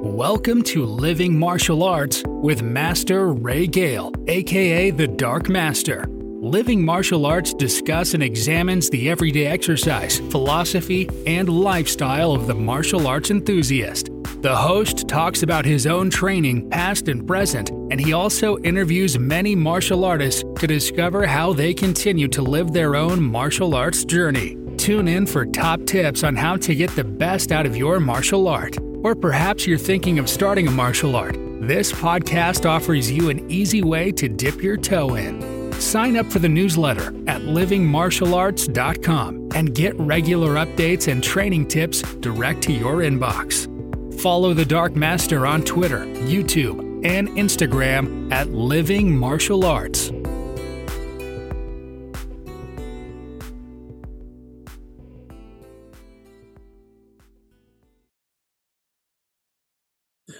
Welcome to Living Martial Arts with Master Ray Gale, aka the Dark Master. Living Martial Arts discuss and examines the everyday exercise, philosophy, and lifestyle of the martial arts enthusiast. The host talks about his own training, past and present, and he also interviews many martial artists to discover how they continue to live their own martial arts journey. Tune in for top tips on how to get the best out of your martial art. Or perhaps you're thinking of starting a martial art. This podcast offers you an easy way to dip your toe in. Sign up for the newsletter at livingmartialarts.com and get regular updates and training tips direct to your inbox. Follow the Dark Master on Twitter, YouTube, and Instagram at Living Martial Arts.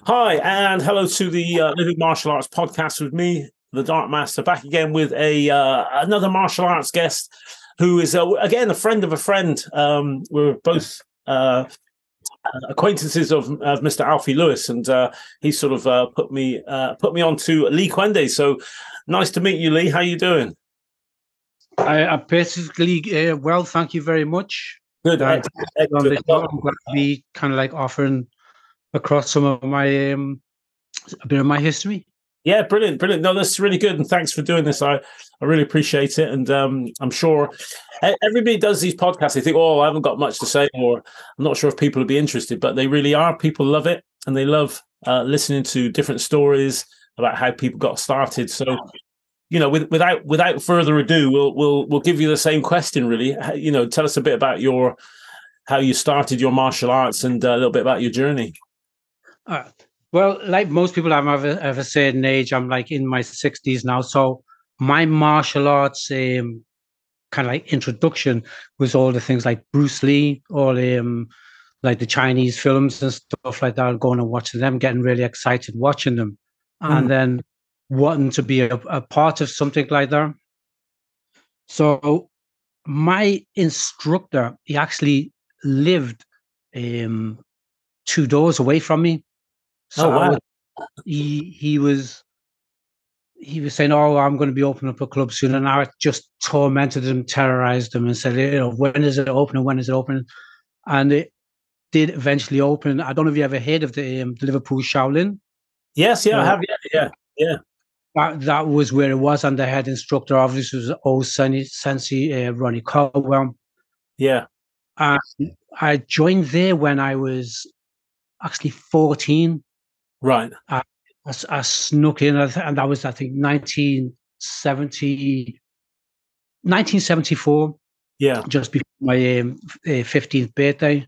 Hi, and hello to the uh, Living Martial Arts podcast with me, the Dark Master, back again with a uh, another martial arts guest who is uh, again a friend of a friend. Um, we're both uh, acquaintances of, of Mr. Alfie Lewis, and uh, he sort of uh, put me put me on to Lee Kwende. So nice to meet you, Lee. How are you doing? I, I basically well, thank you very much. Good. I'm glad to be kind of like offering across some of my um, a bit of my history. Yeah, brilliant, brilliant. No, that's really good, and thanks for doing this. I I really appreciate it, and um, I'm sure everybody does these podcasts. They think, oh, I haven't got much to say, or I'm not sure if people would be interested, but they really are. People love it, and they love uh, listening to different stories about how people got started. So, you know, with, without without further ado, we'll we'll we'll give you the same question. Really, you know, tell us a bit about your how you started your martial arts and uh, a little bit about your journey. Uh, well, like most people, I'm of a, of a certain age. I'm like in my 60s now. So my martial arts um, kind of like introduction was all the things like Bruce Lee, all um, like the Chinese films and stuff like that, going and watching them, getting really excited watching them, mm. and then wanting to be a, a part of something like that. So my instructor, he actually lived um, two doors away from me. So oh, wow. he he was he was saying, "Oh, I'm going to be opening up a club soon," and I just tormented him, terrorized him, and said, "You know, when is it opening? When is it opening?" And it did eventually open. I don't know if you ever heard of the, um, the Liverpool Shaolin. Yes, yeah, uh, I have. Yeah, yeah, yeah. That, that was where it was, and the head instructor obviously was old Sunny Sensei uh, Ronnie Caldwell. Yeah, and I joined there when I was actually 14 Right. I, I, I snuck in, and that was, I think, 1970, 1974. Yeah. Just before my um, 15th birthday.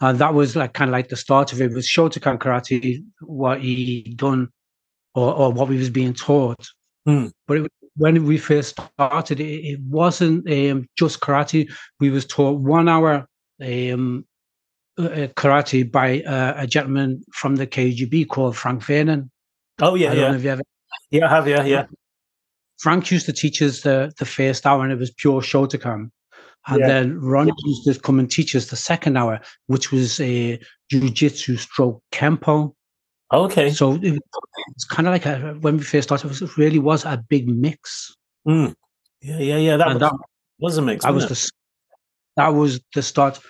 And that was like kind of like the start of it. it was Shotokan karate, what he done or, or what we was being taught. Mm. But it, when we first started, it, it wasn't um, just karate. We was taught one hour um, uh, karate by uh, a gentleman from the KGB called Frank Vernon. Oh yeah, yeah. Ever... Yeah, I have. Yeah, yeah. Frank used to teach us the the first hour, and it was pure Shotokan. And yeah. then Ronnie used to come and teach us the second hour, which was a jiu-jitsu stroke kempo. Okay. So it was kind of like a, when we first started, it, was, it really was a big mix. Mm. Yeah, yeah, yeah. That, was, that was a mix. That was the that was the start.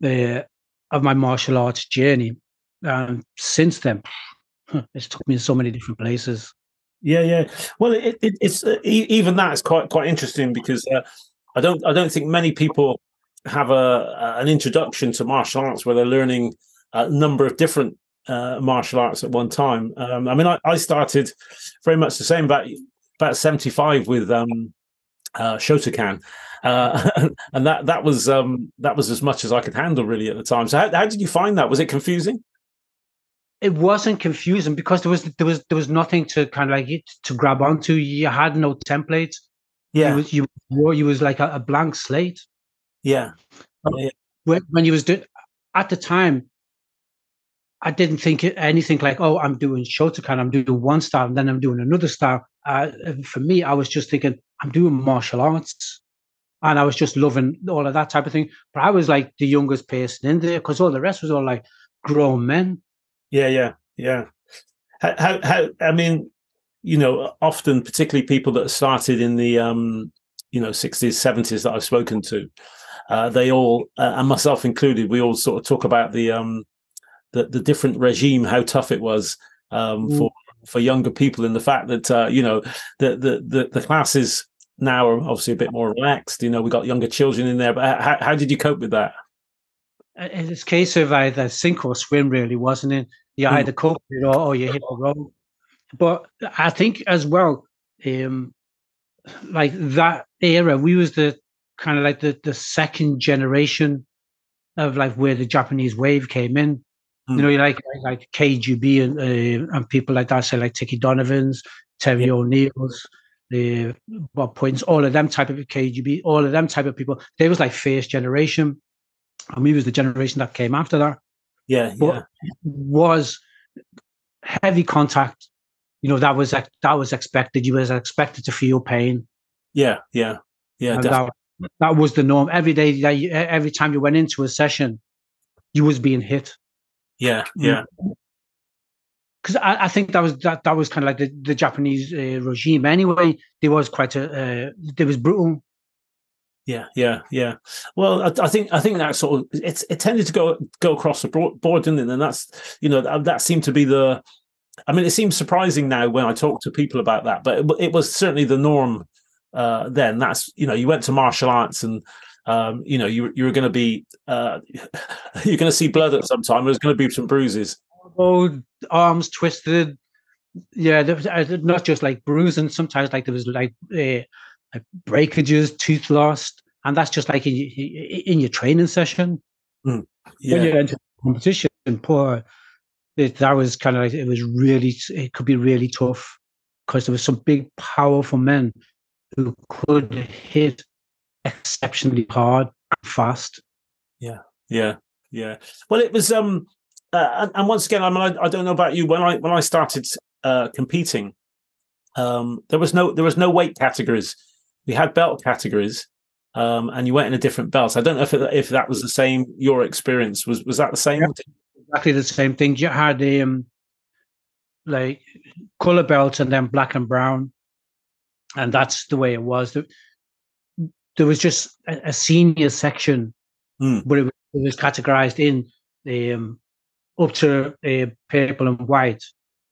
The of my martial arts journey. And since then, it's took me in so many different places. Yeah, yeah. Well, it, it, it's uh, even that is quite quite interesting because uh, I don't I don't think many people have a an introduction to martial arts where they're learning a number of different uh, martial arts at one time. Um, I mean, I, I, started very much the same about about seventy five with um, uh, Shotokan, uh, and that that was um, that was as much as I could handle really at the time. So how, how did you find that? Was it confusing? It wasn't confusing because there was there was there was nothing to kind of like to grab onto. You had no template. Yeah, you was, you were you was like a, a blank slate. Yeah. yeah. When, when you was doing at the time, I didn't think anything like, oh, I'm doing Shotokan, I'm doing one style, and then I'm doing another style. Uh, for me, I was just thinking, I'm doing martial arts and I was just loving all of that type of thing. But I was like the youngest person in there because all the rest was all like grown men. Yeah, yeah, yeah. How, how, how I mean, you know, often, particularly people that started in the, um, you know, 60s, 70s that I've spoken to, uh, they all, uh, and myself included, we all sort of talk about the, um, the, the different regime, how tough it was um, mm. for for younger people, and the fact that uh, you know the, the the the classes now are obviously a bit more relaxed. You know, we got younger children in there, but how, how did you cope with that? It's a case of either sink or swim, really, wasn't it? You mm. either cope with it or, or you hit the road. But I think as well, um, like that era, we was the kind of like the, the second generation of like where the Japanese wave came in. Mm. You know, like like KGB and uh, and people like that, say like Ticky Donovan's, Terry yeah. O'Neill's, the Bob Point's, all of them type of KGB, all of them type of people. They was like first generation, and we was the generation that came after that. Yeah, but yeah. was heavy contact you know that was that was expected. You was expected to feel pain. Yeah, yeah, yeah. That, that, was the norm. Every day, that you, every time you went into a session, you was being hit. Yeah, yeah. Because I, I, think that was that that was kind of like the, the Japanese uh, regime. Anyway, there was quite a uh, there was brutal. Yeah, yeah, yeah. Well, I, I, think I think that sort of it's it tended to go go across the board, didn't it? And that's you know that, that seemed to be the I mean, it seems surprising now when I talk to people about that, but it, it was certainly the norm uh, then. That's you know, you went to martial arts and um, you know you you were going to be uh, you're going to see blood at some time. There's going to be some bruises. Oh, arms twisted. Yeah, there was, uh, not just like bruising. Sometimes like there was like, uh, like breakages, tooth lost, and that's just like in, in your training session. Mm, yeah. When you enter competition, and poor it, that was kind of like it was really it could be really tough because there was some big powerful men who could hit exceptionally hard and fast. Yeah, yeah, yeah. Well, it was um, uh, and, and, once again, I mean, I, I, don't know about you. When I when I started uh, competing, um, there was no there was no weight categories. We had belt categories, um, and you went in a different belt. I don't know if it, if that was the same. Your experience was was that the same? Yeah exactly the same thing. You had um, like color belts and then black and brown, and that's the way it was. There was just a, a senior section, mm. but it, it, was categorized in um, up to uh, purple and white.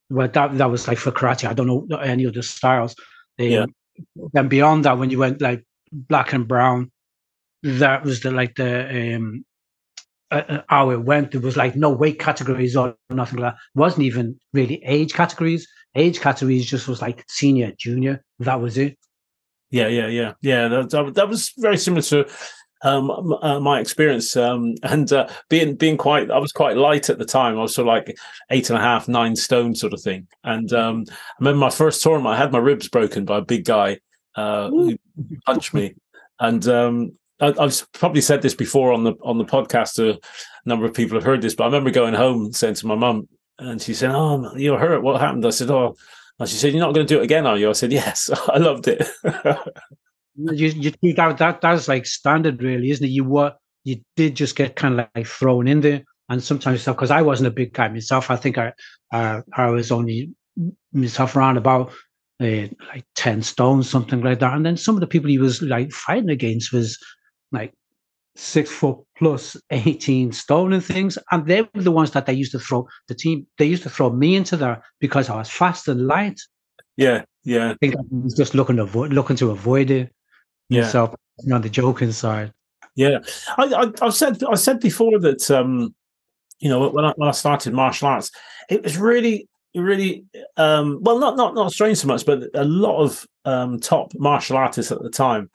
Well, that that was like for karate. I don't know any other styles. Um, yeah. Then beyond that, when you went like black and brown, that was the like the um, uh, uh, how it went. There was like no weight categories or nothing like that. It wasn't even really age categories. Age categories just was like senior, junior. That was it. Yeah, yeah, yeah, yeah. That, that was very similar to um, uh, my experience. Um, and uh, being being quite, I was quite light at the time. I was sort of like eight and a half, nine stone sort of thing. And um, I remember my first tournament, I had my ribs broken by a big guy uh, who punched me. And um, I've probably said this before on the on the podcast. A number of people have heard this, but I remember going home saying to my mum, and she said, "Oh, you're hurt. What happened?" I said, "Oh," and she said, "You're not going to do it again, are you?" I said, "Yes, I loved it." you, you that, that that's like standard, really, isn't it? You were you did just get kind of like thrown in there, and sometimes stuff because I wasn't a big guy myself. I think I uh, I was only myself around about uh, like 10 stones, something like that. And then some of the people he was like fighting against was like six foot plus 18 stone and things. And they were the ones that they used to throw the team, they used to throw me into there because I was fast and light. Yeah, yeah. I think I was just looking to avoid looking to avoid it. Yeah. So you know, the joking side. Yeah. I, I I've said I said before that um, you know, when I when I started martial arts, it was really really um well not not not strange so much but a lot of um top martial artists at the time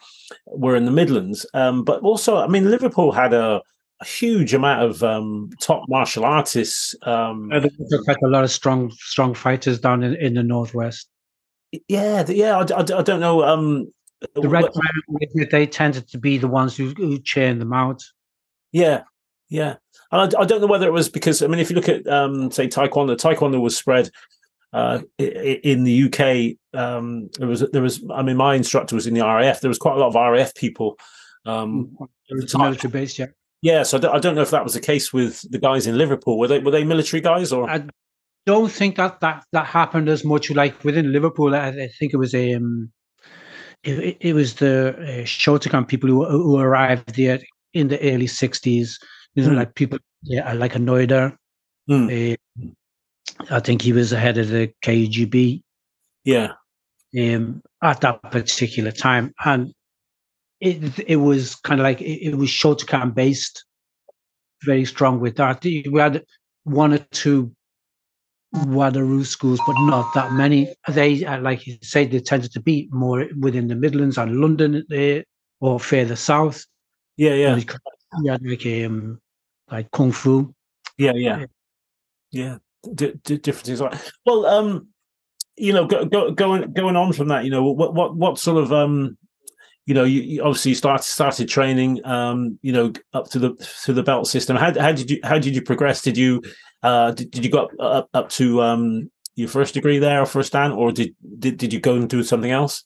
were in the midlands um but also i mean liverpool had a, a huge amount of um top martial artists um and quite a lot of strong strong fighters down in, in the northwest yeah yeah I, I, I don't know um the red they tended to be the ones who, who churned them out yeah yeah and I, I, don't know whether it was because I mean, if you look at um, say Taekwondo, Taekwondo was spread uh, in the UK. Um, there was there was I mean, my instructor was in the RAF. There was quite a lot of RAF people. Um, mm, military base, yeah. Yeah, so I don't, I don't know if that was the case with the guys in Liverpool. Were they were they military guys or? I don't think that that that happened as much. Like within Liverpool, I, I think it was a. Um, it, it was the uh, Shotokan people who, who arrived there in the early '60s. You know, mm. like people yeah, like Enoeda. Mm. Uh, I think he was the head of the KGB. Yeah. Um, at that particular time, and it it was kind of like it, it was Shotokan based, very strong with that. We had one or two Wado-ryu schools, but not that many. They, uh, like you say, they tended to be more within the Midlands and London there, or further south. Yeah, yeah. Yeah, like um, like kung fu. Yeah, yeah, yeah. D- d- different things like. Well, um, you know, go, go, going going on from that, you know, what what what sort of um you know, you, you obviously started started training, um, you know, up to the to the belt system. How, how did you how did you progress? Did you uh, did, did you go up, up up to um, your first degree there or first dan, or did, did did you go and do something else?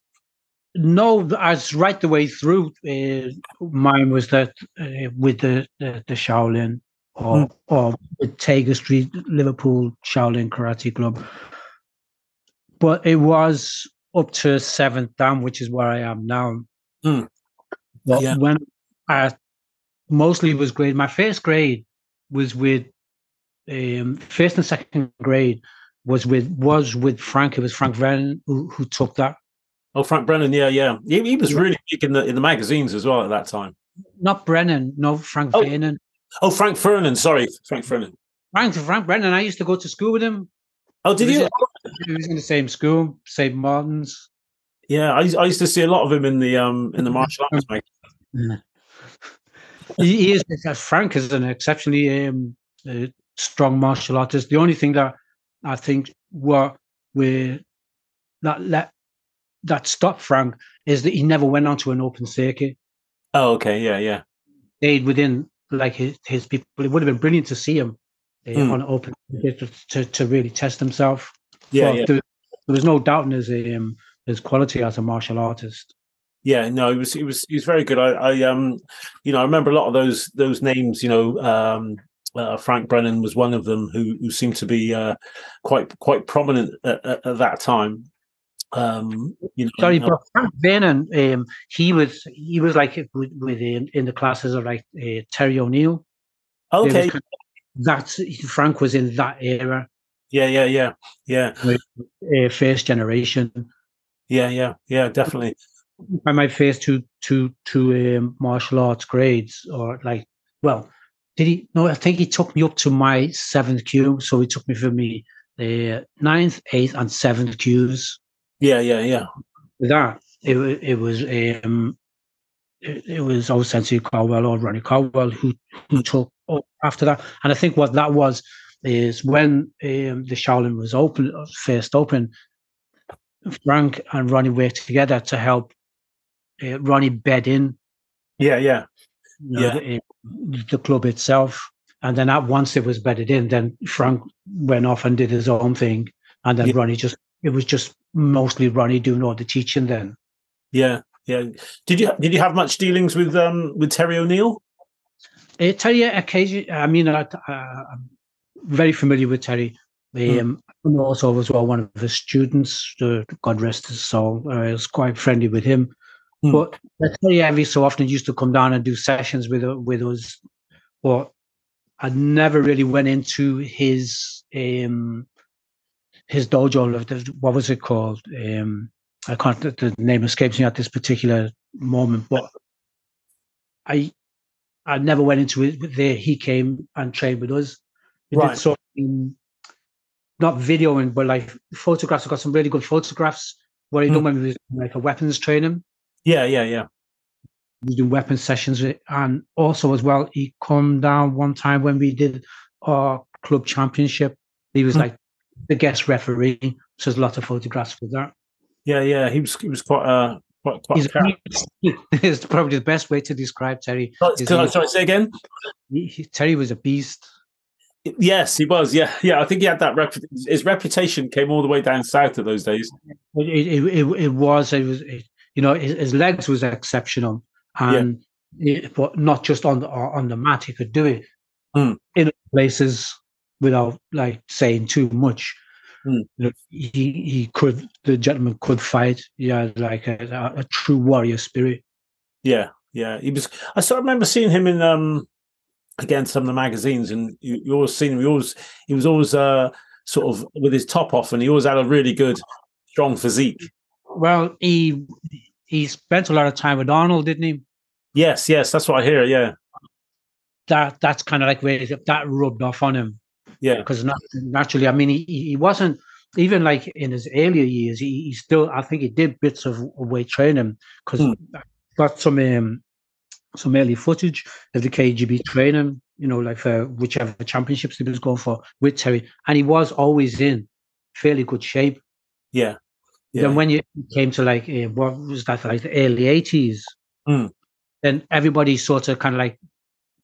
No, as right the way through. Uh, mine was that uh, with the, the, the Shaolin or mm. or with Tager Street Liverpool Shaolin Karate Club, but it was up to seventh dan, which is where I am now. Mm. But yeah. when I mostly was grade, my first grade was with um, first and second grade was with was with Frank. It was Frank Brennan who, who took that. Oh, Frank Brennan, yeah, yeah, he, he was really big in the in the magazines as well at that time. Not Brennan, no Frank oh. Vernon. Oh, Frank Vernon, sorry, Frank Vernon. Frank Frank Brennan. I used to go to school with him. Oh, did you? he was in the same school, St. Martin's. Yeah, I, I used to see a lot of him in the um in the martial arts. Yeah. he, he is Frank is an exceptionally um, uh, strong martial artist. The only thing that I think were we that let that stopped Frank is that he never went onto an open circuit. Oh, okay, yeah, yeah. Stayed within like his, his people. It would have been brilliant to see him uh, mm. on open to, to really test himself. Yeah, yeah. There, there, was no doubt in his um, his quality as a martial artist. Yeah, no, it was it was he was very good. I, I um, you know, I remember a lot of those those names. You know, um, uh, Frank Brennan was one of them who who seemed to be uh, quite quite prominent at, at, at that time. Um, you know, sorry, but Frank Brennan, um, he was he was like with, with um, in the classes of like uh, Terry O'Neill. Okay, that's Frank was in that era. Yeah, yeah, yeah, yeah. Uh, first generation. Yeah, yeah, yeah, definitely. I might face two two two um, martial arts grades, or like, well, did he? No, I think he took me up to my seventh kyu. So he took me from me uh, ninth, eighth, and seventh kyus. Yeah, yeah, yeah. With that, it it was um, it, it was old Sensei Caldwell or Ronnie Caldwell who who took up after that. And I think what that was is when um, the Shaolin was open, first open, Frank and Ronnie worked together to help uh, Ronnie bed in. Yeah, yeah, you know, yeah. The, the, club itself, and then at once it was bedded in, then Frank went off and did his own thing, and then yeah. Ronnie just it was just mostly Ronnie doing all the teaching. Then, yeah, yeah. Did you did you have much dealings with um with Terry O'Neill? Uh, Terry, occasionally. I mean, I, am very familiar with Terry. Hmm. Um, also as well one of his students, uh, God rest his soul. Uh, I was quite friendly with him. Mm. But you, every so often used to come down and do sessions with with us. But I never really went into his um, his dojo. What was it called? Um, I can't. The name escapes me at this particular moment. But I I never went into it. There, he came and trained with us. We right. did of, um, not videoing, but like photographs. I got some really good photographs where he mm. done when we was like a weapons training. Yeah, yeah, yeah. We do weapon sessions, and also as well, he come down one time when we did our club championship. He was mm. like the guest referee. So there's a lot of photographs for that. Yeah, yeah, he was he was quite uh quite, quite He's probably the best way to describe Terry. Oh, can I, sorry, say again? He, he, Terry was a beast. Yes, he was. Yeah, yeah. I think he had that. Rep- his reputation came all the way down south of those days. It, it, it, it was. It was. It, you know, his, his, legs was exceptional, and but not just on the on the mat. He could do it Mm. in places without like saying too much. Mm. You know, he he could the gentleman could fight. Yeah, like a, a, true warrior spirit. Yeah, yeah. He was. I sort of remember seeing him in um again some of the magazines, and you, you always seen him. He always he was always uh sort of with his top off, and he always had a really good, strong physique. Well, he he spent a lot of time with Arnold, didn't he? Yes, yes, that's what I hear. Yeah, That that's kind of like where that rubbed off on him. yeah, because naturally, I mean, he, he wasn't even like in his earlier years. He, he still, I think, he did bits of weight training because Hmm. got some um, some early footage of the KGB training. You know, like for whichever championships he was going for with Terry, and he was always in fairly good shape. yeah, yeah. Then when you came to like uh, what was that like the early eighties, Hmm. then everybody sort of kind of like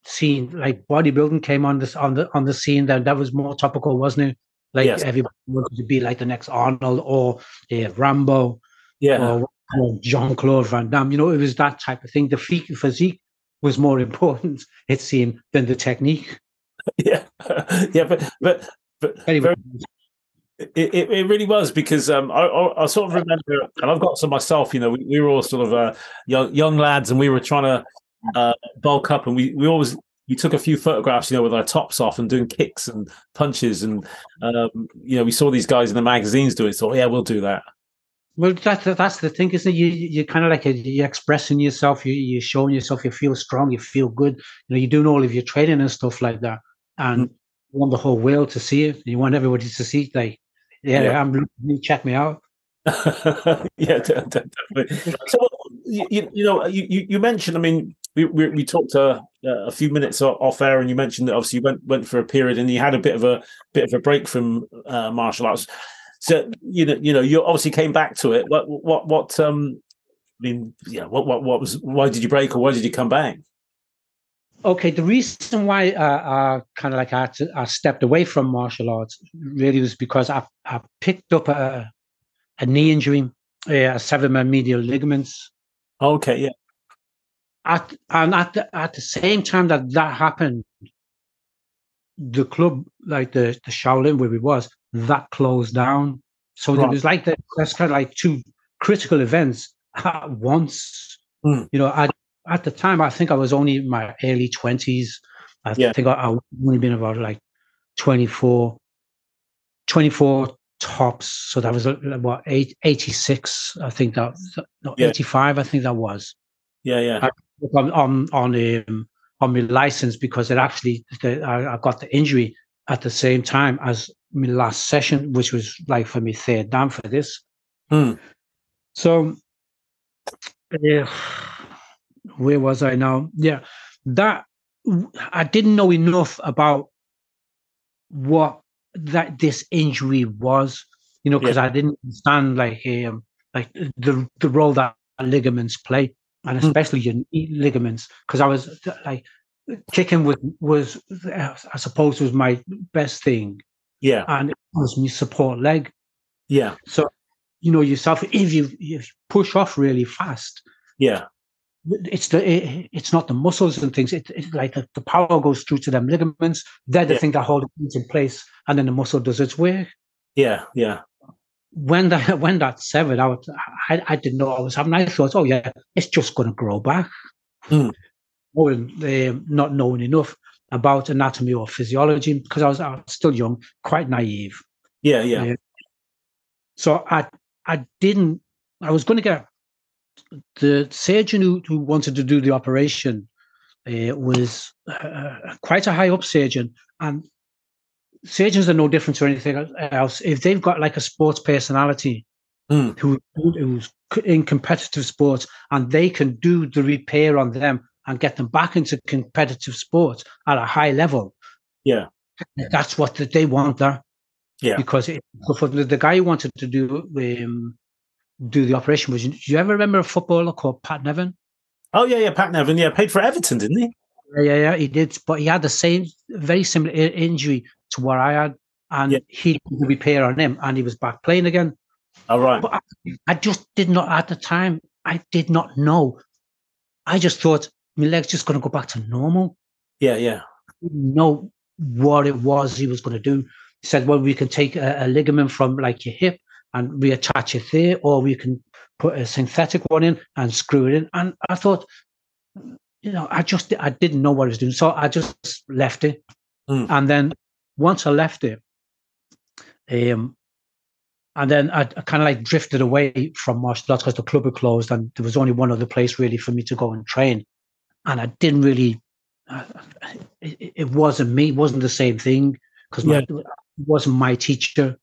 seen like bodybuilding came on this on the on the scene. Then that was more topical, wasn't it? Like Yes. everybody wanted to be like the next Arnold or uh, Rambo yeah, or, or Jean Claude Van Damme. You know, it was that type of thing. The physique was more important, it seemed, than the technique. yeah, yeah. But but but Anyway, it, it, it really was because um, I, I, I sort of remember, and I've got some myself. You know, we, we were all sort of uh, young young lads, and we were trying to uh, bulk up, and we we always we took a few photographs, you know, with our tops off and doing kicks and punches, and um, you know, we saw these guys in the magazines do it. So yeah, we'll do that. Well, that's that's the thing, isn't it? You you kind of like you're expressing yourself. You you're showing yourself. You feel strong. You feel good. You know, you're doing all of your training and stuff like that, and you want the whole world to see it. You want everybody to see, like, yeah, Yeah. I'm looking, check me out. yeah, de- de- definitely. So you, you, you know, you, you you mentioned. I mean, we we, we talked uh, a few minutes off air, and you mentioned that obviously you went went for a period, and you had a bit of a bit of a break from uh, martial arts. So you know, you know, you obviously came back to it. What what what? Um, I mean, yeah. What what what was? Why did you break, or why did you come back? Okay, the reason why uh, uh kind of like I, had to, I stepped away from martial arts really was because I I picked up a a knee injury, a severed my medial ligaments. Okay, yeah, at and at the, at the same time that that happened, the club, like the the Shaolin where we was, that closed down. So Right. it was like that. That's kind of like two critical events at once. Mm. You know, I, at the time, I think I was only in my early twenties. I Yeah. think I, I only been about like 24, 24 tops. So that was uh, what eight, 86, I think that no, Yeah. 85, I think that was yeah, yeah, on on on um, on my license because it actually the, I, I got the injury at the same time as my last session, which was like for me third dan for this. Hmm. So, uh, where was I now? Yeah, that I didn't know enough about what that this injury was, you know, because I didn't understand like um, like the the role that ligaments play, and Mm. especially your ligaments. Because I was like kicking was was I suppose was my best thing, yeah, and it was my support leg. yeah, So you know yourself if you if you push off really fast, yeah, it's the it, it's not the muscles and things. It, it's like the, the power goes through to them ligaments. They're the Yeah. thing that hold it in place, and then the muscle does its work. yeah, yeah, When that when that severed out, I, I didn't know I was having. I thought, oh yeah, it's just going to grow back. Mm. Knowing, um, not knowing enough about anatomy or physiology because I was, I was still young, quite naive. yeah, yeah, Yeah. So I I didn't. I was going to get the surgeon who, who wanted to do the operation uh, was uh, quite a high up surgeon, and surgeons are no different to anything else. If they've got like a sports personality Hmm. who who's in competitive sports and they can do the repair on them and get them back into competitive sports at a high level, Yeah. that's what they want there Yeah. because it, for the, the guy who wanted to do um, do the operation was. Do you ever remember a footballer called Pat Nevin? Oh yeah, yeah. Pat Nevin, yeah, paid for Everton, didn't he? Yeah, yeah, yeah, he did. But he had the same, very similar injury to what I had, and Yeah. he did repair on him, and he was back playing again. All right. But I, I just did not at the time. I did not know. I just thought my leg's just going to go back to normal. Yeah, yeah. Know what it was he was going to do. He said, well, we can take a, a ligament from like your hip and reattach it there, or we can put a synthetic one in and screw it in. And I thought, you know, I just I didn't know what I was doing, so I just left it. Mm. And then once I left it, um, and then I, I kind of like drifted away from martial arts because the club had closed, and there was only one other place really for me to go and train. And I didn't really, uh, it, it, wasn't me, it wasn't the same thing because yeah. it wasn't my teacher.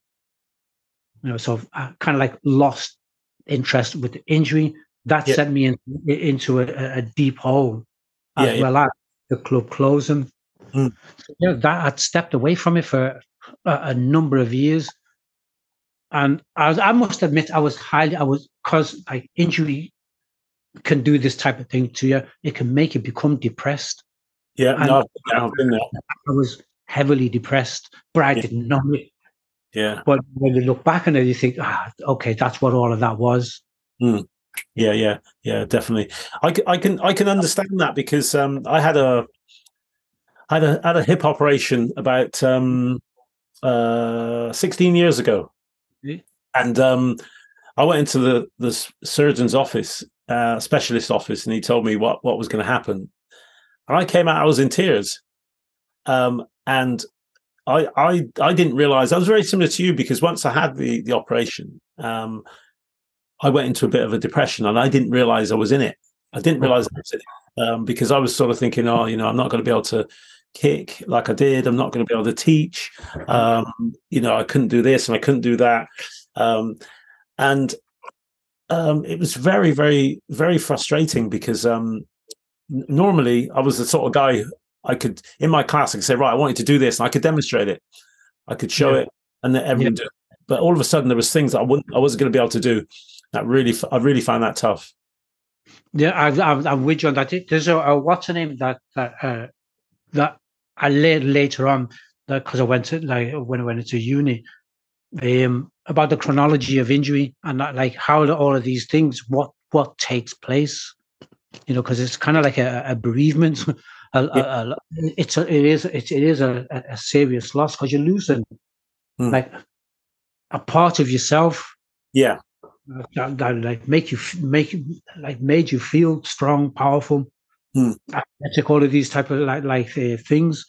You know, so I kind of like lost interest with the injury. That yeah. sent me in, into a, a, deep hole yeah, as well as the club closing. Mm. So, yeah, that I'd stepped away from it for a, a number of years and I, was, I must admit, I was highly, I was, because like injury can do this type of thing to you, it can make you become depressed. Yeah, no, I've been there. I was heavily depressed, but I yeah. didn't know it. Yeah. But when you look back on it, you think, ah, okay, that's what all of that was. Mm. Yeah, yeah, yeah, definitely. I, I can I can understand that because um, I had a I had a had a hip operation about um, uh, 16 years ago and um, I went into the the surgeon's office, uh, specialist office, and he told me what what was going to happen. And I came out, I was in tears, um, and I I I didn't realize I was very similar to you because once I had the the operation, um, I went into a bit of a depression, and I didn't realize I was in it. I didn't realize I was in it um, because I was sort of thinking, oh, you know, I'm not going to be able to kick like I did. I'm not going to be able to teach. Um, you know, I couldn't do this and I couldn't do that. Um, and um, it was very, very, very frustrating because um, normally I was the sort of guy I could, in my class, I could say, right, I want you to do this, and I could demonstrate it. I could show yeah. it, and then everyone yeah. But all of a sudden, there was things that I wouldn't, I wasn't going to be able to do. That really, I really found that tough. Yeah, I, I'm with you on that. There's a, a what's the name that that uh, that I learned later on that because I went to like when I went into uni, um, about the chronology of injury and that, like how all of these things, what what takes place, you know, because it's kind of like a, a bereavement. a, yeah. a, it's a, it is it, it is a, a serious loss because you're losing mm. like a part of yourself. Yeah, that, that, like make you make you like made you feel strong, powerful. Mm. Athletic, all of these type of like like uh, things,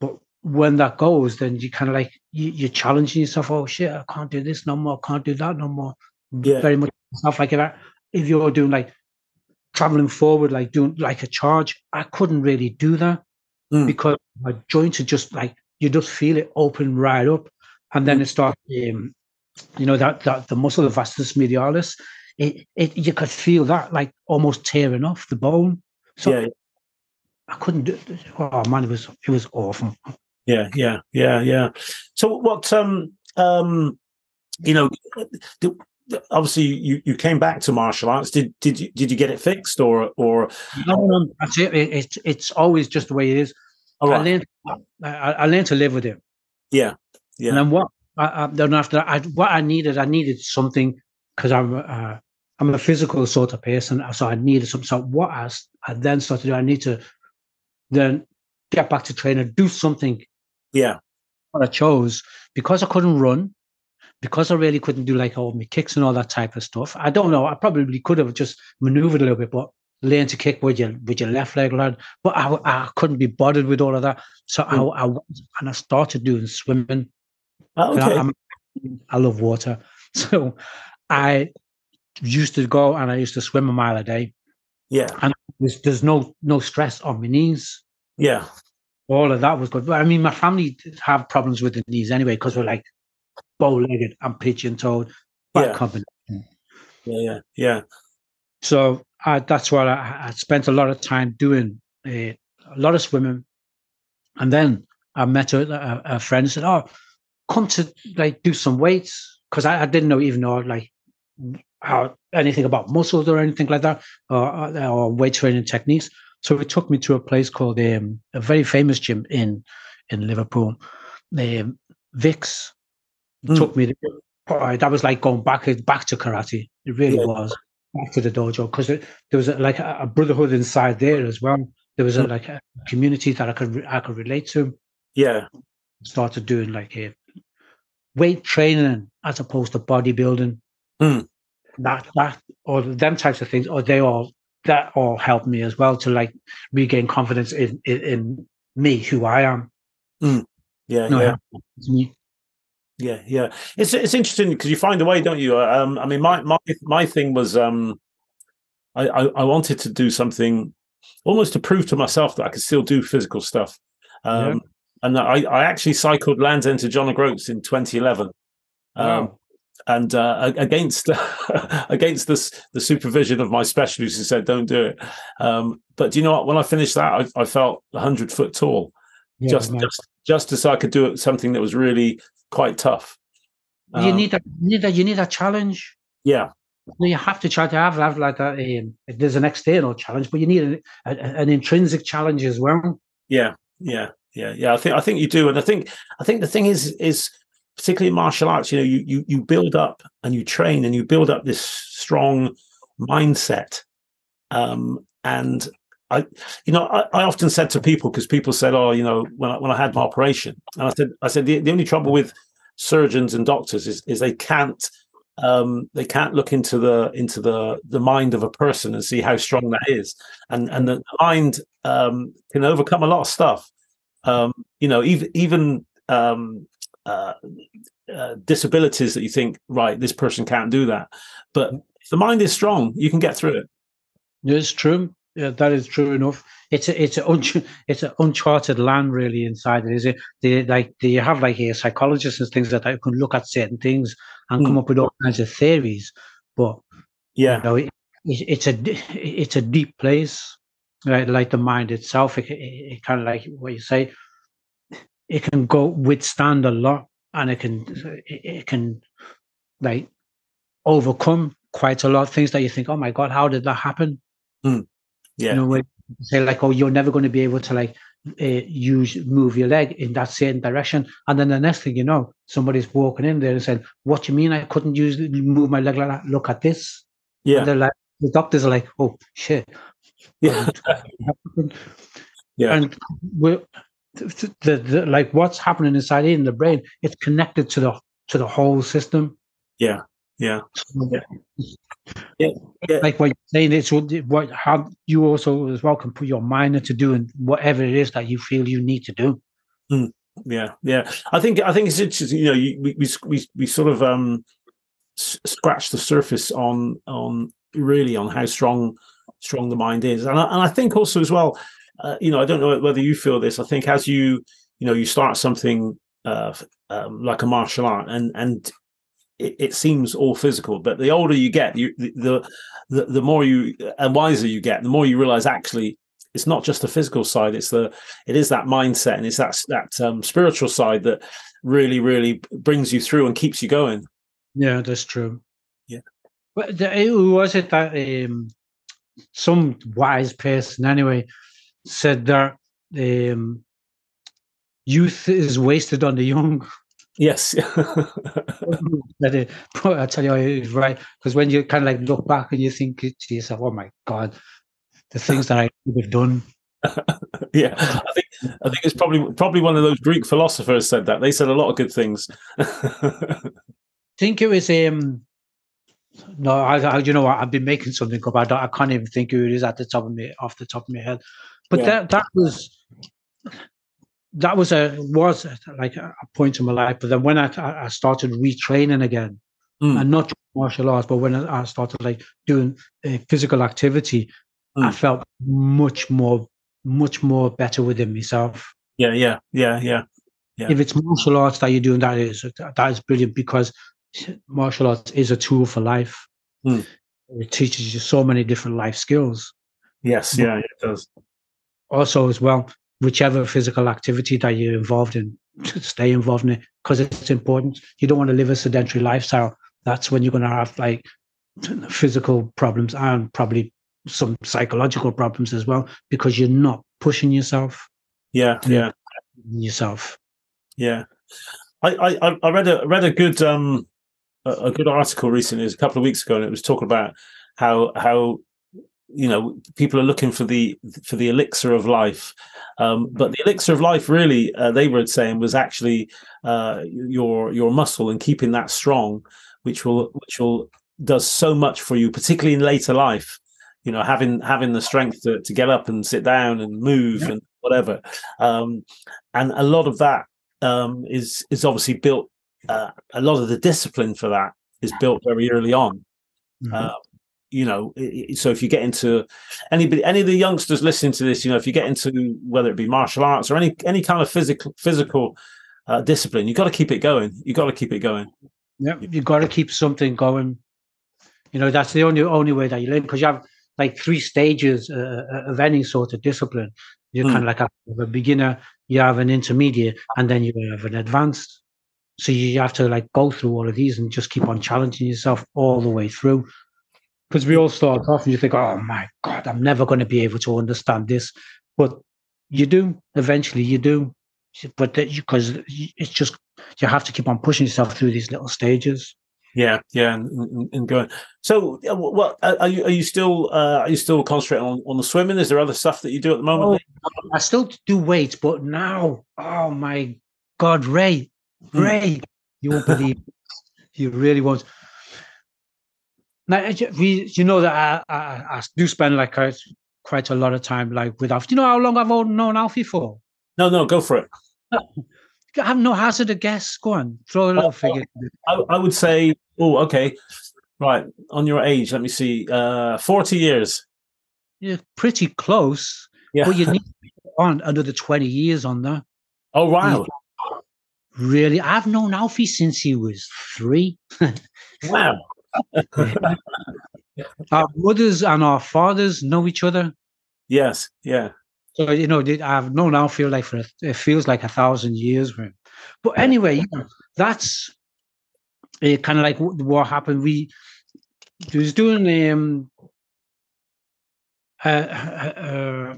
but when that goes, then you kind of like you, are challenging yourself. Oh shit, I can't do this no more. I can't do that no more. Yeah. Very much stuff like that. If you're doing like traveling forward, like doing like a charge, I couldn't really do that mm. because my joints are just like you just feel it open right up, and then mm. it starts. Um, you know that that the muscle, the vastus medialis, it, it you could feel that like almost tearing off the bone. So yeah. I couldn't do. Oh man, it was it was awful yeah, yeah, yeah, yeah. So what? Um, um, you know, obviously you you came back to martial arts. Did did you did you get it fixed or or? No, no, that's it. it it's it's always just the way it is. All right. I learned I, I learned to live with it. Yeah, yeah. And then what? I, I, then after that, I, what I needed, I needed something because I'm uh, I'm a physical sort of person, so I needed something. So what I, I then started to do, I need to then get back to training, do something yeah. What I chose because I couldn't run, because I really couldn't do like all my kicks and all that type of stuff. I don't know. I probably could have just maneuvered a little bit, but learn to kick with your with your left leg, lad. But I, I couldn't be bothered with all of that. So mm. I, I and I started doing swimming. Oh, okay. I, I love water, so I used to go and I used to swim a mile a day. Yeah, and there's, there's no no stress on my knees. Yeah, all of that was good. But I mean, my family have problems with the knees anyway because we're like bow-legged and pigeon-toed. Yeah. combination. Yeah, yeah, yeah. So uh, that's what I, I, spent a lot of time doing, uh, a lot of swimming, and then I met a, a, friend said, "Oh, come to like do some weights," because I, I, didn't know even know like how anything about muscles or anything like that, or, or weight training techniques. So he took me to a place called um, a very famous gym in in Liverpool, um, Vicks. Mm. Took me. To, that was like going back back to karate. It really yeah. was. back to the dojo because there was a, like a, a, brotherhood inside there as well. There was a, mm. like a community that I could I could relate to. Yeah, started doing like a weight training as opposed to bodybuilding. Mm. That that or them types of things, or they all that all helped me as well to like regain confidence in in, in me, who I am. Mm. Yeah, no, yeah. Yeah, yeah. It's it's interesting because you find a way, don't you? Um, I mean, my my my thing was um, I, I, I wanted to do something almost to prove to myself that I could still do physical stuff. Um, yeah. and I, I actually cycled Land's End to John O'Groats in 2011. Um, wow. And uh, against against this the supervision of my specialist who said don't do it. Um, but do you know what? When I finished that, I, I felt hundred foot tall, yeah, just just just as I could do something that was really quite tough. You um, need that. You need that. You need a challenge. Yeah. You have to try to have, have like a, um, there's an external challenge, but you need an, a, an intrinsic challenge as well. Yeah, yeah, yeah, yeah. I think I think you do, and I think I think the thing is is particularly in martial arts, you know, you you you build up and you train and you build up this strong mindset, um, and I, you know, I, I often said to people because people said, "Oh, you know, when I, when I had my operation," and I said, "I said the, the only trouble with surgeons and doctors is is they can't um, they can't look into the into the the mind of a person and see how strong that is, and and the mind um, can overcome a lot of stuff. Um, you know, even even um, uh, uh, disabilities that you think, right, this person can't do that, but if the mind is strong, you can get through it. It's true. Yeah, that is true enough. It's a, it's a un- it's an uncharted land really inside it. Is it? They like do you have like a psychologist and things like that who can look at certain things and mm. come up with all kinds of theories. But yeah, you know, it, it's a it's a deep place, right? Like the mind itself, it, it, it kind of like what you say. It can go withstand a lot, and it can it, it can like overcome quite a lot of things that you think, oh my god, how did that happen? Mm. Yeah. You know, say like, oh, you're never going to be able to like uh, use move your leg in that certain direction, and then the next thing you know, somebody's walking in there and saying, "What do you mean I couldn't use move my leg like that? Look at this." Yeah. And they're like, the doctors are like, "Oh shit." Yeah. yeah. And we're the, the, the, like what's happening inside in the brain it's connected to the to the whole system yeah yeah yeah yeah, yeah. like what you're saying, it's what how you also as well can put your mind into doing whatever it is that you feel you need to do. Mm, yeah, yeah. I think I think it's interesting. You know, you, we we we sort of um scratch the surface on on really on how strong strong the mind is, and I, and I think also as well. Uh, you know, I don't know whether you feel this. I think as you you know you start something uh, um, like a martial art, and and it, it, seems all physical, but the older you get, you, the, the the more you and wiser you get, the more you realize actually it's not just the physical side; it's the it is that mindset and it's that that um, spiritual side that really really brings you through and keeps you going. Yeah, that's true. Yeah, but who was it that um, some wise person anyway said that um, youth is wasted on the young. Yes. I tell you, he's right. Because when you kind of like look back and you think to yourself, oh my God, the things that I could have done. yeah, I think I think it's probably probably one of those Greek philosophers said that. They said a lot of good things. I think it was um no, I, I, you know what? I've been making something up. I, don't, I can't even think who it is at the top of me off the top of my head. But yeah. that that was that was a was like a point in my life. But then when I I started retraining again, mm. and not martial arts, but when I started like doing a physical activity, mm. I felt much more much more better within myself. Yeah, yeah, yeah, yeah. Yeah. If it's martial arts that you're doing, that is that is brilliant because martial arts is a tool for life. Mm. It teaches you so many different life skills. Yes, yeah, it does. Also, as well, whichever physical activity that you're involved in, stay involved in it because it's important. You don't want to live a sedentary lifestyle. That's when you're going to have like physical problems and probably some psychological problems as well because you're not pushing yourself. Yeah, yeah, yourself. Yeah, I I, I read a read a good um a, good article recently, it was a couple of weeks ago, and it was talking about how how you know people are looking for the for the elixir of life. Um, but the elixir of life really uh, they were saying was actually uh, your your muscle and keeping that strong which will which will does so much for you particularly in later life. You know having having the strength to, to get up and sit down and move yeah. and whatever. Um, and a lot of that um, is is obviously built uh, a lot of the discipline for that is built very early on. Mm-hmm. You know so if you get into anybody any of the youngsters listening to this you know if you get into whether it be martial arts or any any kind of physical physical uh, discipline you got to keep it going. You got to keep it going. Yeah you got to keep something going. You know that's the only only way that you learn because you have like three stages uh, uh, of any sort of discipline. You're hmm. kind of like a, a beginner you have an intermediate and then you have an advanced. So you have to like go through all of these and just keep on challenging yourself all the way through because we all start off and you think, oh my God, I'm never going to be able to understand this. But you do, eventually you do. But because it's just, you have to keep on pushing yourself through these little stages. Yeah, yeah, and, and going. So, what are you? Are you still? Uh, are you still concentrating on, on the swimming? Is there other stuff that you do at the moment? Oh, I still do weights, but now, oh my God, Ray, hmm. Ray, you won't believe, you really won't. Now, we, you know that I, I, I do spend like quite, quite a lot of time like with Alfie. Do you know how long I've known Alfie for? No, no, go for it. I have no hazard of guess. Go on, throw a little uh, figure. I, I, would say, oh, okay, right. On your age, let me see, uh, forty years. You're pretty close. Yeah. But you need on another twenty years on there. Oh wow! Really, I've known Alfie since he was three. wow our mothers and our fathers know each other. Yes, yeah. So you know, I've known Alfie like for a, it feels like a thousand years. But anyway, you know, that's uh, kind of like what happened. We was doing um uh, uh,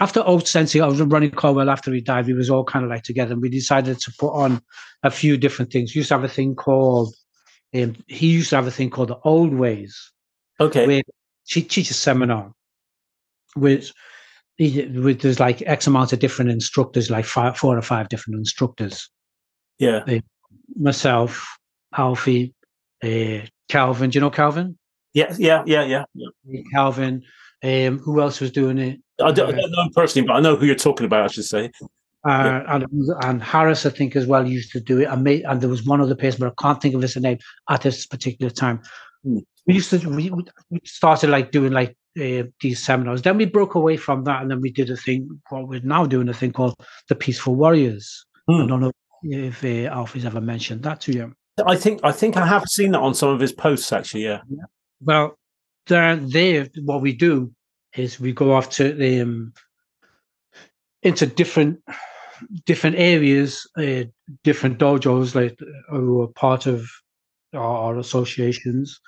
after old Sensei, I was running Colwell after he died. We was all kind of like together, and we decided to put on a few different things. We used to have a thing called um, he used to have a thing called the Old Ways. Okay. Where she teaches seminar, which with there's like X amount of different instructors, like five, four or five different instructors. Yeah. Uh, myself, Alfie, uh, Calvin. Do you know Calvin? Yeah, yeah, yeah, yeah. yeah. Calvin. Um, who else was doing it? I don't, I don't know him personally, but I know who you're talking about. I should say. Uh, and, and Harris, I think, as well used to do it. And, made, and there was one other person, but I can't think of his name at this particular time. Mm. We used to we, we started like doing like uh, these seminars. Then we broke away from that, and then we did a thing. What we're now doing a thing called the Peaceful Warriors. Mm. I don't know if uh, Alfie's ever mentioned that to you. I think I think I have seen that on some of his posts actually. Yeah. yeah. Well, there, there, what we do is we go off to the um, into different different areas, uh, different dojos like who are part of our, our associations,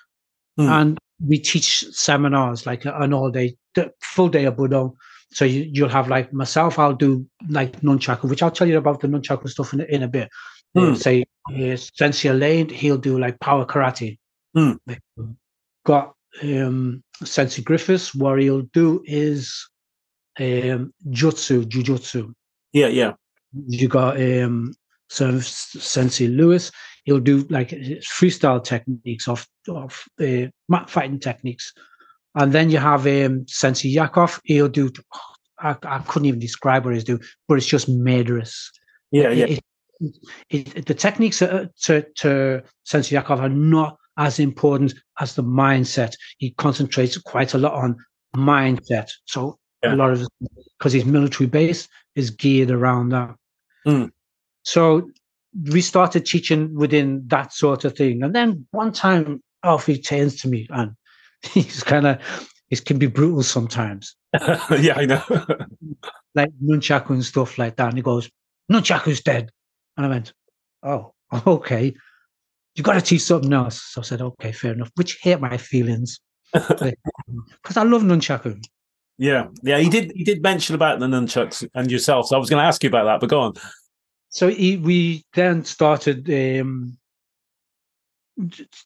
mm. and we teach seminars like an all day, full day of Budo. So you, you'll have like myself, I'll do like nunchaku, which I'll tell you about the nunchaku stuff in, in a bit. Mm. Uh, say uh, Sensei Lane, he'll do like power karate. Mm. Got um, Sensei Griffiths, what he'll do is um, jutsu, jujutsu. Yeah, yeah. You got um, so Sensei Lewis. He'll do like freestyle techniques of of uh, mat fighting techniques, and then you have um, Sensei Yakov. He'll do. I, I couldn't even describe what he's doing, but it's just murderous. Yeah, yeah. It, it, it, the techniques to, to, to Sensei Yakov are not as important as the mindset. He concentrates quite a lot on mindset. So yeah. a lot of because his military base is geared around that. Mm. So we started teaching within that sort of thing. And then one time Alfie turns to me and he's kind of he can be brutal sometimes. yeah, I know. like nunchaku and stuff like that. And he goes, Nunchaku's dead. And I went, Oh, okay. You got to teach something else. So I said, Okay, fair enough. Which hurt my feelings because I love nunchaku. Yeah, yeah, he did. He did mention about the nunchucks and yourself. So I was going to ask you about that, but go on. So he, we then started um,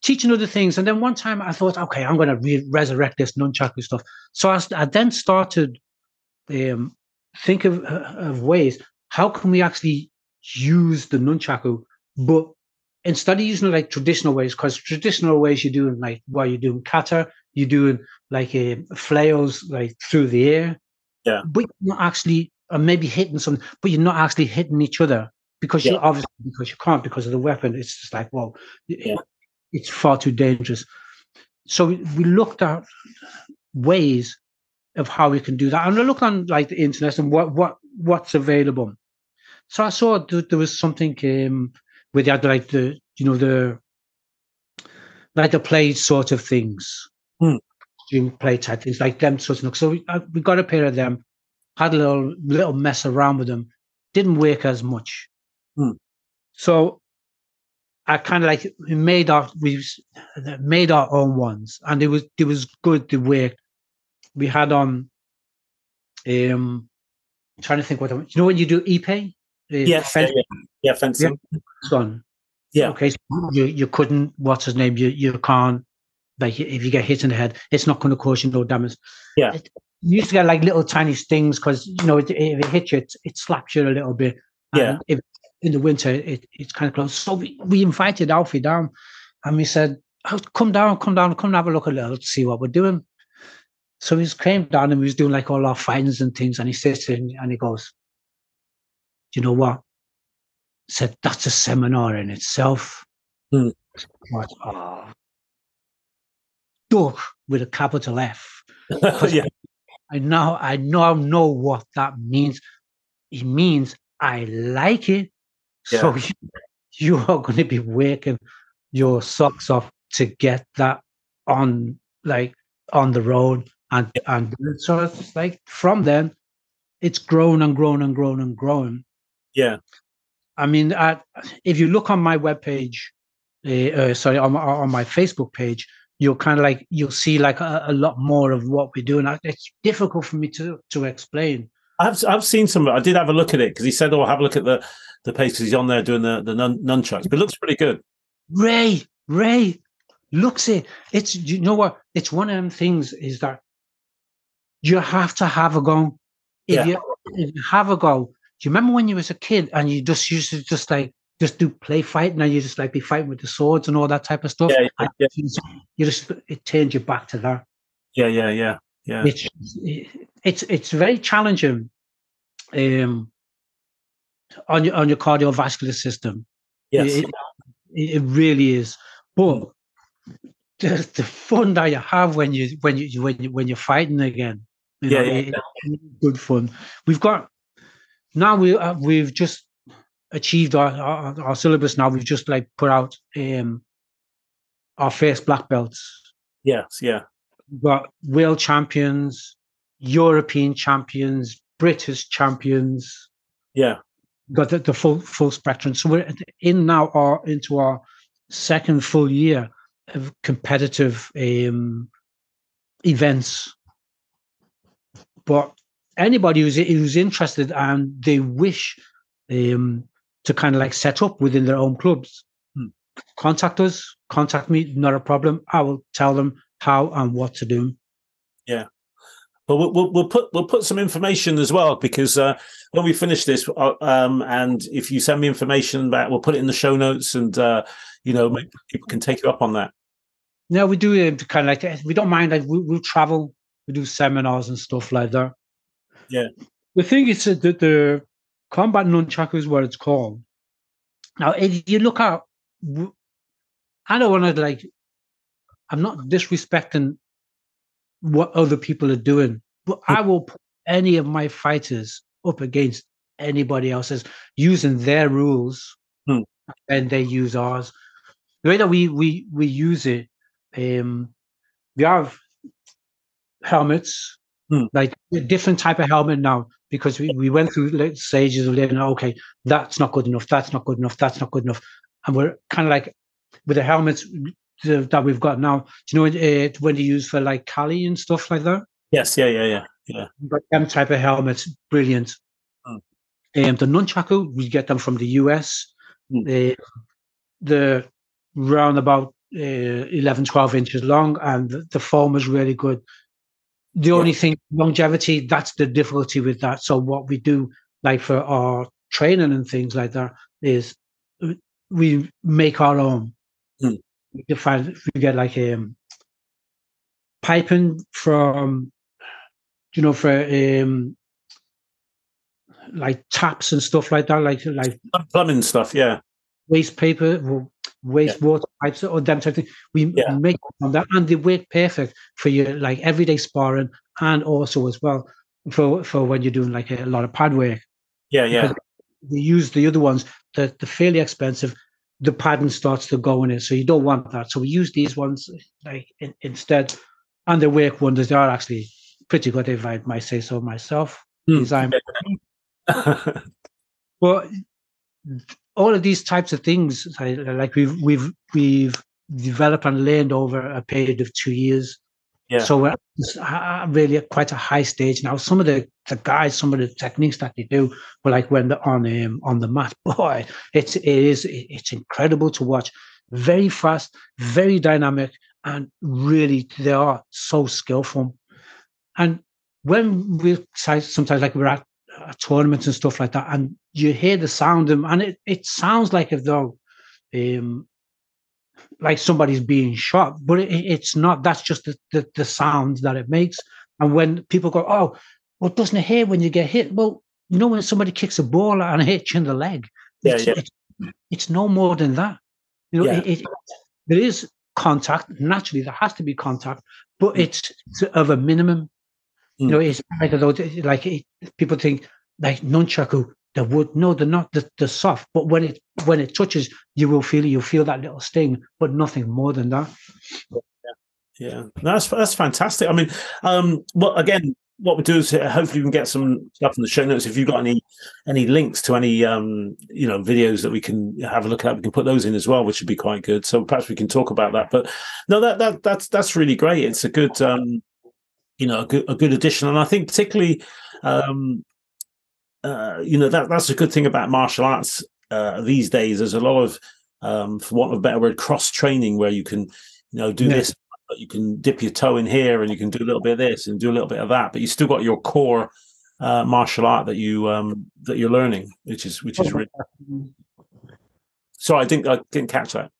teaching other things. And then one time I thought, okay, I'm going to re- resurrect this nunchaku stuff. So I, I then started um, think of, of ways how can we actually use the nunchaku, but instead of using it like traditional ways, because traditional ways you're doing like while you're doing kata, you're doing like uh, flails like through the air. Yeah. But you're not actually, or maybe hitting some, but you're not actually hitting each other because Yeah. you obviously because you can't because of the weapon. It's just like, well, Yeah. it's far too dangerous. So we, we looked at ways of how we can do that, and I looked on like the internet and what what what's available. So I saw that there was something um, where they had like the you know the like the play sort of things, Hmm. Doing play type things like them sorts of. So we, uh, we got a pair of them, had a little little mess around with them, didn't work as much. Hmm. So I kind of like we made our we made our own ones, and it was it was good to work. We had on um I'm trying to think what I- you know when you do épée, uh, Yes. Yeah, fence yeah. yeah fencing. gun. Yeah. Okay. So you you couldn't. What's his name? You you can't. Like if you get hit in the head, it's not going to cause you no damage. Yeah. It, you used to get like little tiny stings because you know it, if it hits you, it, it slaps you a little bit. Yeah. And if in the winter, it, it's kind of close. So we, we invited Alfie down, and we said, oh, "Come down, come down, come and have a look a little, see what we're doing." So he came down and we was doing like all our fightings and things, and he sits in and he goes, "Do you know what?" said that's a seminar in itself. Hmm. What? Oh. With a capital F. yeah. I now I now know what that means. It means I like it. So you, you are going to be working your socks off to get that on like on the road and and so it's like from then it's grown and grown and grown and grown. Yeah. I mean, I, if you look on my webpage, uh, uh, sorry, on on my Facebook page, you'll kind of like you'll see like a, a lot more of what we do, and I- it's difficult for me to to explain. I've I've seen some. I did have a look at it because he said, "Oh, have a look at the the page 'cause he's on there doing the the nun, nunchucks." But it looks pretty good. Ray, Ray, looks it. It's you know what? It's one of them things is that you have to have a go. If Yeah. you if you have a go, do you remember when you was a kid and you just used to just like just do play fighting and you just like be fighting with the swords and all that type of stuff? Yeah, yeah, yeah. You just, it turns you back to that. Yeah, yeah, yeah, yeah. It's it's it's very challenging um on your on your cardiovascular system. Yes. It, it, really is. But the, the fun that you have when you when you when you when you're fighting again, you Yeah, know, yeah, it- it's good fun. We've got now we uh, we've just achieved our, our our syllabus. Now we've just like put out um our first black belts. Yes. Yeah. We've got world champions, European champions, British champions Yeah. got the, the full full spectrum. So we're in now our into our second full year of competitive um, events. But anybody who's who's interested and they wish um, to kind of like set up within their own clubs, Hmm. contact us. Contact me, not a problem. I will tell them how and what to do. Yeah. But we'll, we'll, we'll put we'll put some information as well because uh, when we finish this, uh, um, and if you send me information back, we'll put it in the show notes, and uh, you know maybe people can take you up on that. No, we do it kind of like. We don't mind. Like we, we'll travel. We do seminars and stuff like that. Yeah. The thing is that the, the combat nunchaku is what it's called. Now, if you look at, I don't want to like. I'm not disrespecting what other people are doing, but I will put any of my fighters up against anybody else's using their rules, Hmm. and they use ours. The way that we we we use it um, we have helmets, Hmm. like a different type of helmet now because we, we went through stages of living. Okay, that's not good enough. That's not good enough. That's not good enough. And we're kind of like with the helmets that we've got now. Do you know uh, when they use for like Kali and stuff like that? Yes, yeah, yeah, yeah, yeah. We've them type of helmets, brilliant. Hmm. Um, the nunchaku, we get them from the US. Hmm. Uh, the roundabout uh, 11, 12 inches long, and the, the foam is really good. The only thing, longevity, that's the difficulty with that. So what we do, like for our training and things like that, is uh, we make our own. Hmm. We find we get like um, piping from, you know, for um, like taps and stuff like that, like like Plumbing stuff, yeah. waste paper, w- waste water pipes, or them type of thing. We Yeah. make on that, and they work perfect for your like everyday sparring, and also as well for for when you're doing like a, lot of pad work. Yeah, yeah. Because We use the other ones that they're fairly expensive. The padding starts to go in it, so you don't want that. So we use these ones like in, instead, and they work wonders. They are actually pretty good, if I might say so myself. Hmm. Design well, all of these types of things, like we've we've we've developed and learned over a period of two years. Yeah. So we're uh, really at quite a high stage now. Some of the, the guys, some of the techniques that they do, were like when they're on um, on the mat. Boy, it's it is it's incredible to watch. Very fast, very dynamic, and really they are so skillful. And when we sometimes like we're at uh, tournaments and stuff like that, and you hear the sound of them, and it, it sounds like if though um like somebody's being shot, but it, it's not. That's just the, the the sound that it makes. And when people go, "Oh, well, doesn't it hurt when you get hit?" Well, you know when somebody kicks a ball and it hits you in the leg, Yeah, it's, yeah. It's, it's no more than that. You know, Yeah. it, it, there is contact. Naturally, there has to be contact, but it's, it's of a minimum. You Mm. know, it's like it, people think like nunchaku, the wood. No, they're not. They're, they're soft, but when it when it touches, you will feel you feel that little sting, but nothing more than that. Yeah, that's that's fantastic. I mean, um, well, again, what we do is uh, hopefully we can get some stuff in the show notes. If you've got any any links to any um, you know videos that we can have a look at, we can put those in as well, which would be quite good. So perhaps we can talk about that. But no, that that that's that's really great. It's a good um, you know a good a good addition, and I think particularly um, uh, you know that that's a good thing about martial arts uh, these days. There's a lot of um, for want of a better word, cross training where you can you know do Yeah. this but you can dip your toe in here and you can do a little bit of this and do a little bit of that but you still got your core uh, martial art that you um that you're learning which is which is really so i didn't i didn't catch that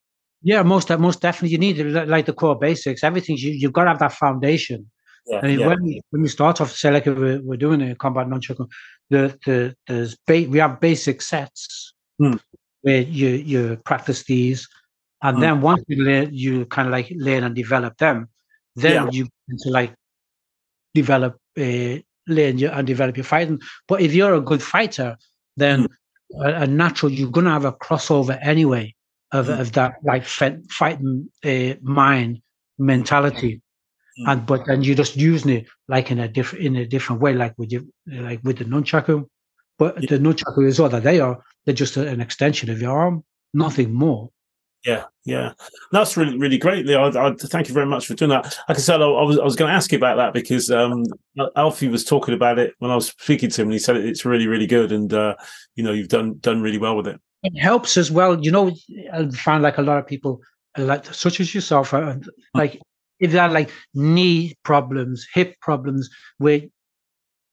Yeah, most most definitely. You need like the core basics. Everything you you've got to have that foundation. Yeah, I mean, yeah. when we when we start off, say like we're, we're doing a combat nunchaku, the the there's ba- we have basic sets Hmm. where you you practice these, and Hmm. then once you learn, you kind of like learn and develop them. Then Yeah. you into like develop, uh, learn your and develop your fighting. But if you're a good fighter, then Hmm. a, a natural you're gonna have a crossover anyway of, Hmm. of that like fighting uh, mind mentality. And but then you're just using it like in a different in a different way, like with you like with the nunchaku. But Yeah. the nunchaku is all that they are. They're just an extension of your arm, nothing more. Yeah, yeah, that's really really great. I, I thank you very much for doing that. Like I said, I, I was I was going to ask you about that because um, Alfie was talking about it when I was speaking to him, and he said it's really really good, and uh, you know you've done done really well with it. It helps as well. You know, I find like a lot of people, like such as yourself, uh, like if they have like knee problems, hip problems, where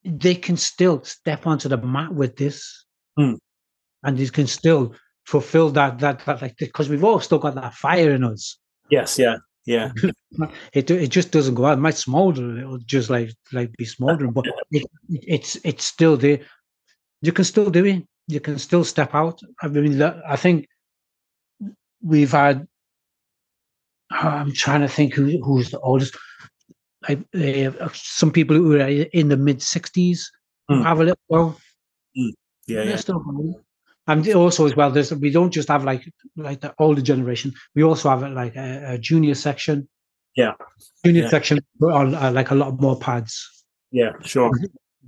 they can still step onto the mat with this, Hmm. and they can still fulfill that that that like because we've all still got that fire in us. Yes, yeah, yeah, it it just doesn't go out. It might smolder. It'll just like like be smoldering, but it, it's it's still there. You can still do it. You can still step out. I mean, I think we've had. I'm trying to think who who's the oldest. Like uh, some people who are in the mid sixties Hmm. have a little go. yeah, yeah, still. And also as well, there's we don't just have like like the older generation. We also have like a, a junior section. Yeah. junior Yeah. section on uh, like a lot more pads. yeah, sure.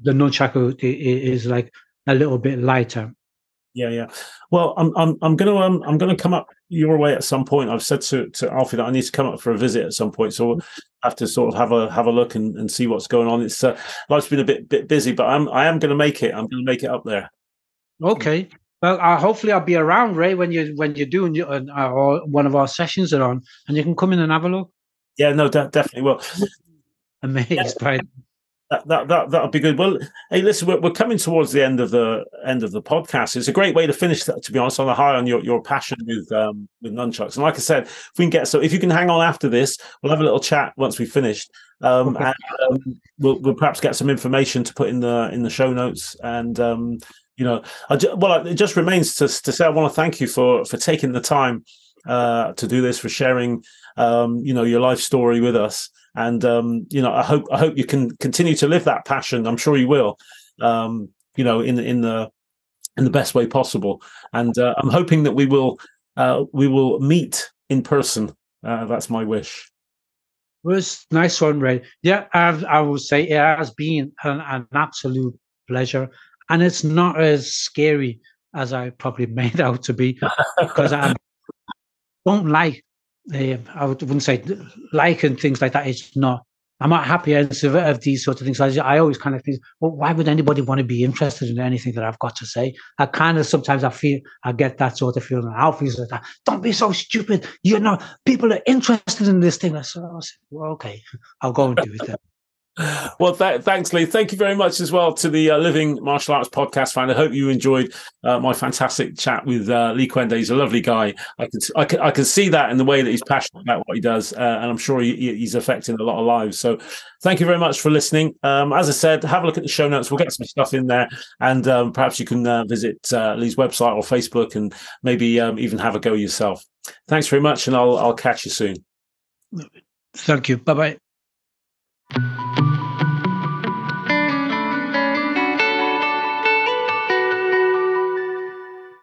The nunchaku i- i- is like a little bit lighter. Yeah, yeah. Well, I'm I'm I'm gonna um I'm gonna come up your way at some point. I've said to to Alfie that I need to come up for a visit at some point, so we'll have to sort of have a have a look and, and see what's going on. It's uh, life's been a bit bit busy, but I'm I am gonna make it. I'm gonna make it up there. Okay. Well, uh, hopefully I'll be around, Ray, when you when you're doing your, uh, or one of our sessions are on, and you can come in and have a look. Yeah, no, de- definitely will. Amazed yeah. by that, that that that'll be good. Well, hey, listen, we're, we're coming towards the end of the end of the podcast. It's a great way to finish that, to be honest, on a high on your, your passion with um, with nunchucks. And like I said, if we can get so, if you can hang on after this, we'll have a little chat once we've finished, um, and um, we'll we'll perhaps get some information to put in the in the show notes. And um, you know, I ju- well, it just remains to to say I want to thank you for for taking the time uh, to do this, for sharing, um, you know, your life story with us and um, you know, I hope I hope you can continue to live that passion. I'm sure you will. Um, you know, in the in the in the best way possible. And uh, I'm hoping that we will uh, we will meet in person. Uh, that's my wish. Well, it's nice one, Ray. Yeah, I've, I would say it has been an, an absolute pleasure, and it's not as scary as I probably made out to be because I don't like uh, I wouldn't say like and things like that. It's not. I'm not happy of, of these sorts of things. I, I always kind of think, well, why would anybody want to be interested in anything that I've got to say? I kind of sometimes I feel I get that sort of feeling. Feel like that. Don't be so stupid. You know, people are interested in this thing. I said, well, okay, I'll go and do it then. Well, th- thanks, Lee. Thank you very much as well to the uh, Living Martial Arts podcast fan. I hope you enjoyed uh, my fantastic chat with uh, Lee Kwende. He's a lovely guy. I can, I can I can see that in the way that he's passionate about what he does, uh, and I'm sure he, he's affecting a lot of lives. So, thank you very much for listening. Um, as I said, have a look at the show notes. We'll get some stuff in there, and um, perhaps you can uh, visit uh, Lee's website or Facebook, and maybe um, even have a go yourself. Thanks very much, and I'll I'll catch you soon. Thank you. Bye bye thank you